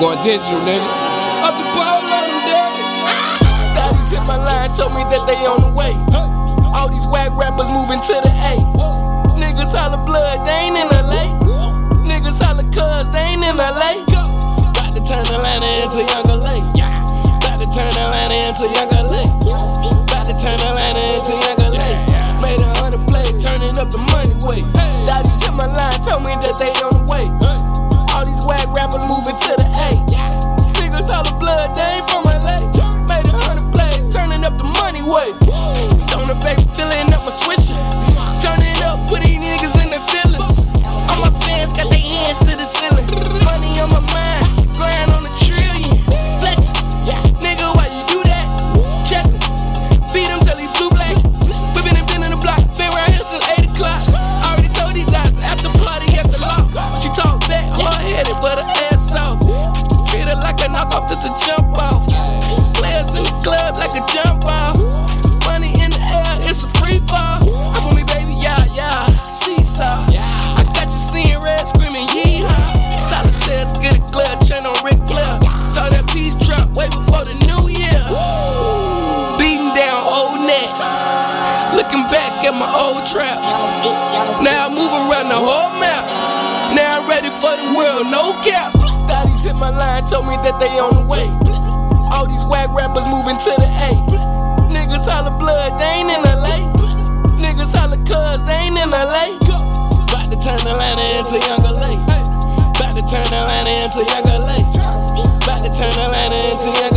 Going digital, nigga. Up the pole on them, nigga. Thousands hit my line, told me that they on the way. All these whack rappers moving to the A. Niggas holla blood, they ain't in LA. Niggas holla cuz, they ain't in LA. Got to turn Atlanta into Yung LA. Got to turn Atlanta into Yung LA. Got to turn Atlanta looking back at my old trap. Now I move around the whole map. Now I'm ready for the world, no cap. Daddy's hit my line, told me that they on the way. All these whack rappers moving to the A. Niggas holla blood, they ain't in LA. Niggas holla cuz, they ain't in LA. About to turn Atlanta into Yung LA. About to turn Atlanta into Yung LA. About to turn Atlanta into Younger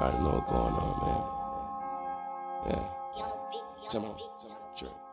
already know what's going on, man. Yeah. Come on. Sure.